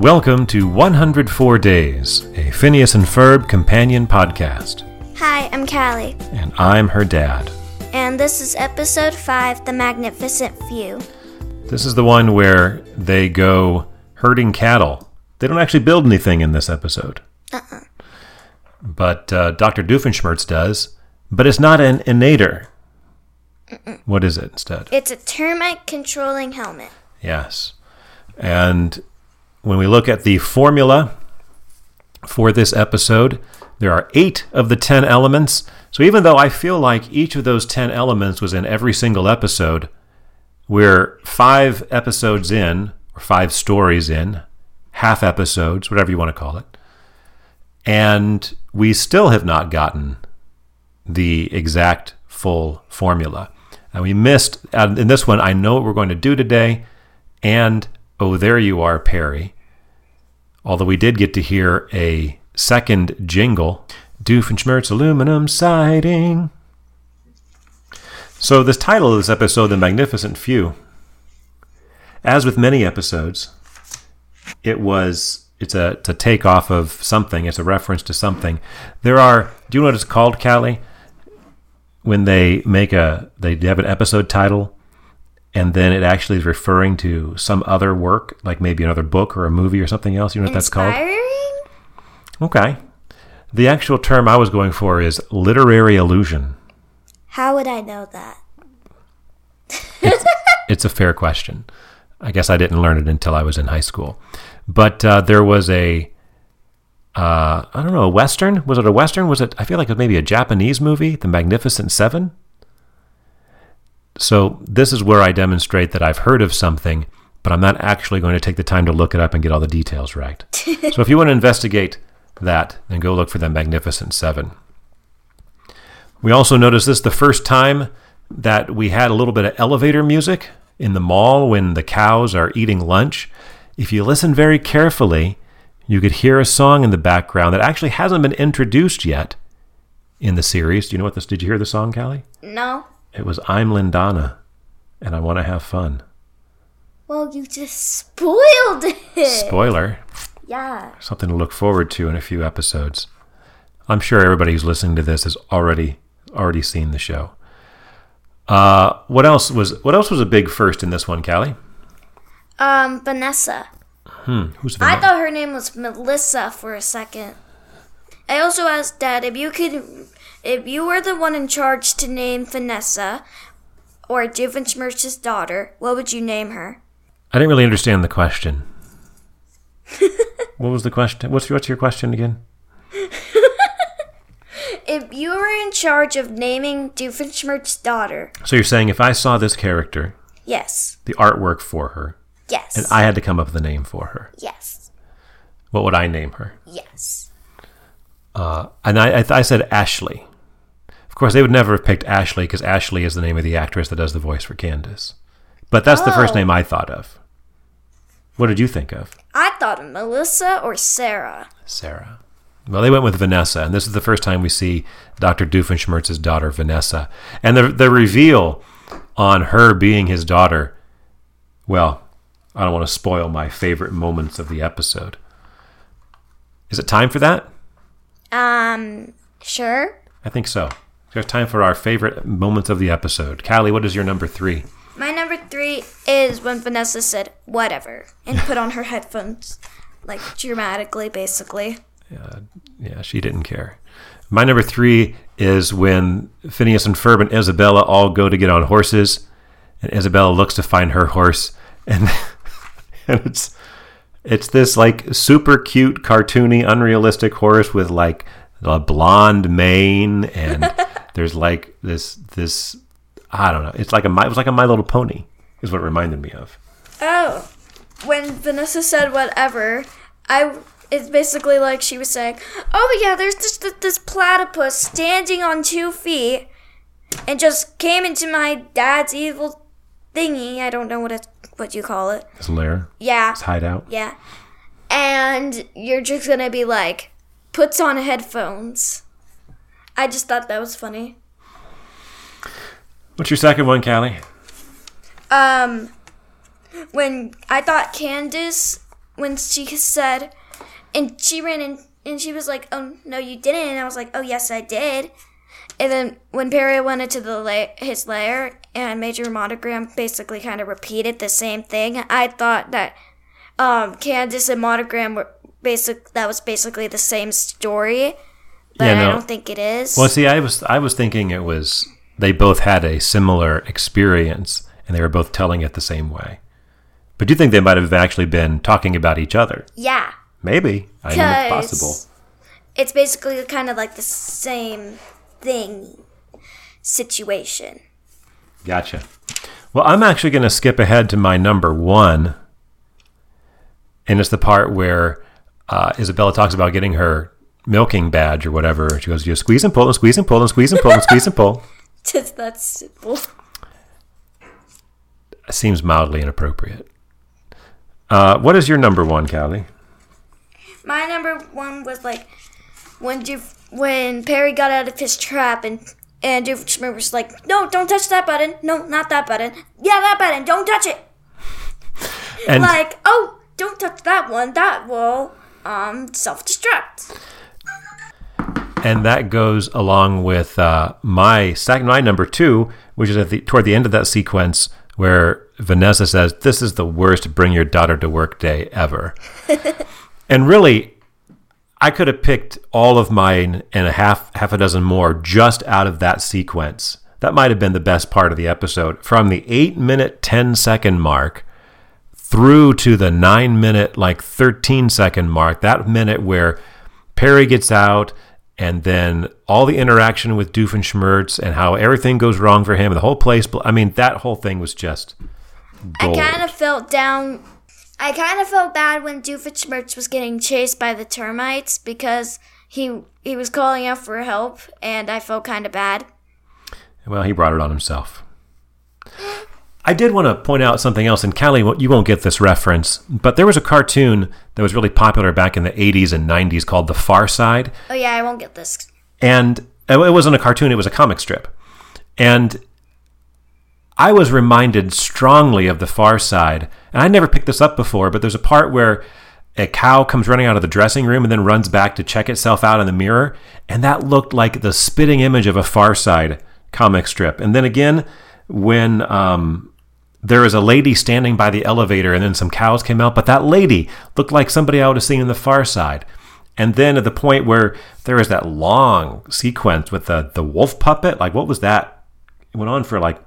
Welcome to 104 Days, a Phineas and Ferb companion podcast. Hi, I'm Callie, And I'm her dad. and this is episode 5 The Magnificent Few. This is the one where they go herding cattle. They don't actually build anything in this episode. Uh-uh. But uh, Dr. Doofenshmirtz does. But it's not an inator. What is it instead? It's a termite controlling helmet. Yes. And when we look at the formula for this episode, there are eight of the 10 elements. So even though I feel like each of those 10 elements was in every single episode, we're five episodes in, or five stories in, half episodes, whatever you want to call it. And we still have not gotten the exact full formula. And we missed, in this one, I know what we're going to do today, and Oh, There You Are, Perry. Although we did get to hear a second jingle, Doofenshmirtz Aluminum Siding. So, this title of this episode, The Magnificent Few, as with many episodes, it was it's a it's a takeoff of something. It's a reference to something. There are. Do you know what it's called, Callie? When they make a they have an episode title, and then it actually is referring to some other work, like maybe another book or a movie or something else. You know what that's called? Inspiring? Okay. The actual term I was going for is literary allusion. How would I know that? It's a fair question. I guess I didn't learn it until I was in high school. But uh, there was a, uh, I don't know, a Western? Was it a Western? Was it, I feel like it was maybe a Japanese movie, The Magnificent Seven? So this is where I demonstrate that I've heard of something, but I'm not actually going to take the time to look it up and get all the details right. so if you want to investigate that, then go look for The Magnificent Seven. We also noticed this the first time that we had a little bit of elevator music in the mall when the cows are eating lunch. If you listen very carefully, you could hear a song in the background that actually hasn't been introduced yet in the series. Do you know what this? Did you hear the song, Callie? No. It was I'm Lindana, and I want to have fun. Well, you just spoiled it. Spoiler, yeah. something to look forward to in a few episodes. I'm sure everybody who's listening to this has already already seen the show. Uh, what else was what else was a big first in this one, Callie? Um, Vanessa. Who's I thought her name was Melissa for a second. I also asked Dad if you could, if you were the one in charge to name Vanessa, or Doofenshmirtz's daughter, what would you name her? I didn't really understand the question. what was the question? What's what's your question again? If you were in charge of naming Doofenshmirtz's daughter, So you're saying if I saw this character, yes, the artwork for her, yes, and I had to come up with a name for her, yes, what would I name her? yes. Uh, and I, I, I said Ashley. Of course, they would never have picked Ashley because Ashley is the name of the actress that does the voice for Candace. But that's the first Oh. name I thought of. What did you think of? I thought of Melissa or Sarah. Sarah. Well, they went with Vanessa, and this is the first time we see Dr. Doofenshmirtz's daughter, Vanessa. And the, the reveal on her being his daughter, well, I don't want to spoil my favorite moments of the episode. Is it time for that? Um, sure. I think so. There's time for our favorite moments of the episode. Callie, what is your number three? My number three is when Vanessa said whatever and put on her headphones, like dramatically, basically. Yeah, she didn't care. My number three is when Phineas and Ferb and Isabella all go to get on horses, and Isabella looks to find her horse, and and it's it's this like super cute, cartoony, unrealistic horse with like a blonde mane, and there's like this this I don't know. It's like a my it was like a My Little Pony is what it reminded me of. Oh, when Vanessa said whatever, I it's basically like she was saying, "Oh yeah, there's just this, this platypus standing on two feet, and just came into my dad's evil thingy. I don't know what it what you call it. His lair, Yeah, his hideout. yeah. And you're just gonna be like, puts on headphones. I just thought that was funny. What's your second one, Callie? Um, when I thought Candace when she said, and she ran in and she was like, "Oh no, you didn't," and I was like, "Oh yes, I did." And then when Perry went into the la- his lair and Major Monogram basically kind of repeated the same thing, I thought that um, Candace and Monogram were basic. That was basically the same story, but Yeah, I don't think it is. Well, see, I was I was thinking it was they both had a similar experience and they were both telling it the same way. But do you think they might have actually been talking about each other? yeah, Maybe. I mean, it's possible. it's basically kind of like the same thing situation. Gotcha. Well, I'm actually going to skip ahead to my number one, and it's the part where uh, Isabella talks about getting her milking badge or whatever. She goes, "You squeeze and pull and squeeze and pull and squeeze and pull and squeeze and pull." Just that simple. Seems mildly inappropriate. Uh, what is your number one, Callie? My number one was like when Doof, when Perry got out of his trap and and Doofenshmirtz was like, "No, don't touch that button. No, not that button. Yeah, that button. Don't touch it." And like, oh, don't touch that one. That will um self destruct. and that goes along with uh, my second, my number two, which is at the toward the end of that sequence where Vanessa says, "This is the worst bring your daughter to work day ever," and really, I could have picked all of mine and a half half a dozen more just out of that sequence. That might have been the best part of the episode, from the eight minute ten second mark through to the nine minute, like 13 second mark, that minute where Perry gets out and then all the interaction with Doofenshmirtz and how everything goes wrong for him, and the whole place. I mean, that whole thing was just gold. I kind of felt down. I kind of felt bad when Doofenshmirtz was getting chased by the termites because he he was calling out for help, and I felt kind of bad. Well, he brought it on himself. I did want to point out something else, and Callie, you won't get this reference, but there was a cartoon that was really popular back in the 80s and 90s called The Far Side. Oh yeah, I won't get this. and uh, it wasn't a cartoon; it was a comic strip. And I was reminded strongly of the Far Side, and I never picked this up before. But there's a part where a cow comes running out of the dressing room and then runs back to check itself out in the mirror, and that looked like the spitting image of a Far Side comic strip. And then again, when um, a lady standing by the elevator, and then some cows came out, but that lady looked like somebody I would have seen in the Far Side. And then at the point where there was that long sequence with the the wolf puppet, like what was that? It went on for like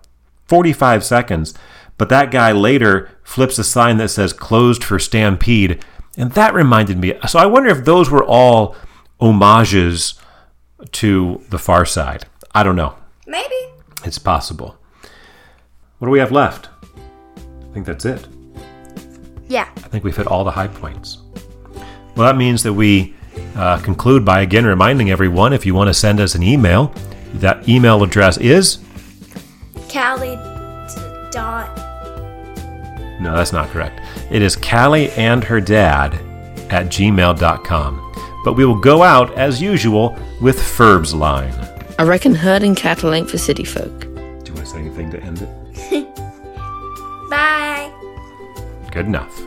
45 seconds. But that guy later flips a sign that says closed for stampede. And that reminded me. So I wonder if those were all homages to the far side. I don't know. Maybe. It's possible. What do we have left? I think that's it. Yeah. I think we've hit all the high points. Well, that means that we uh, conclude by again reminding everyone if you want to send us an email, that email address is Callie dot. no, that's not correct. It is Callie and her dad at gmail.com. But we will go out as usual with Ferb's line. I reckon herding cattle ain't for city folk. Do you want to say anything to end it? Bye. Good enough.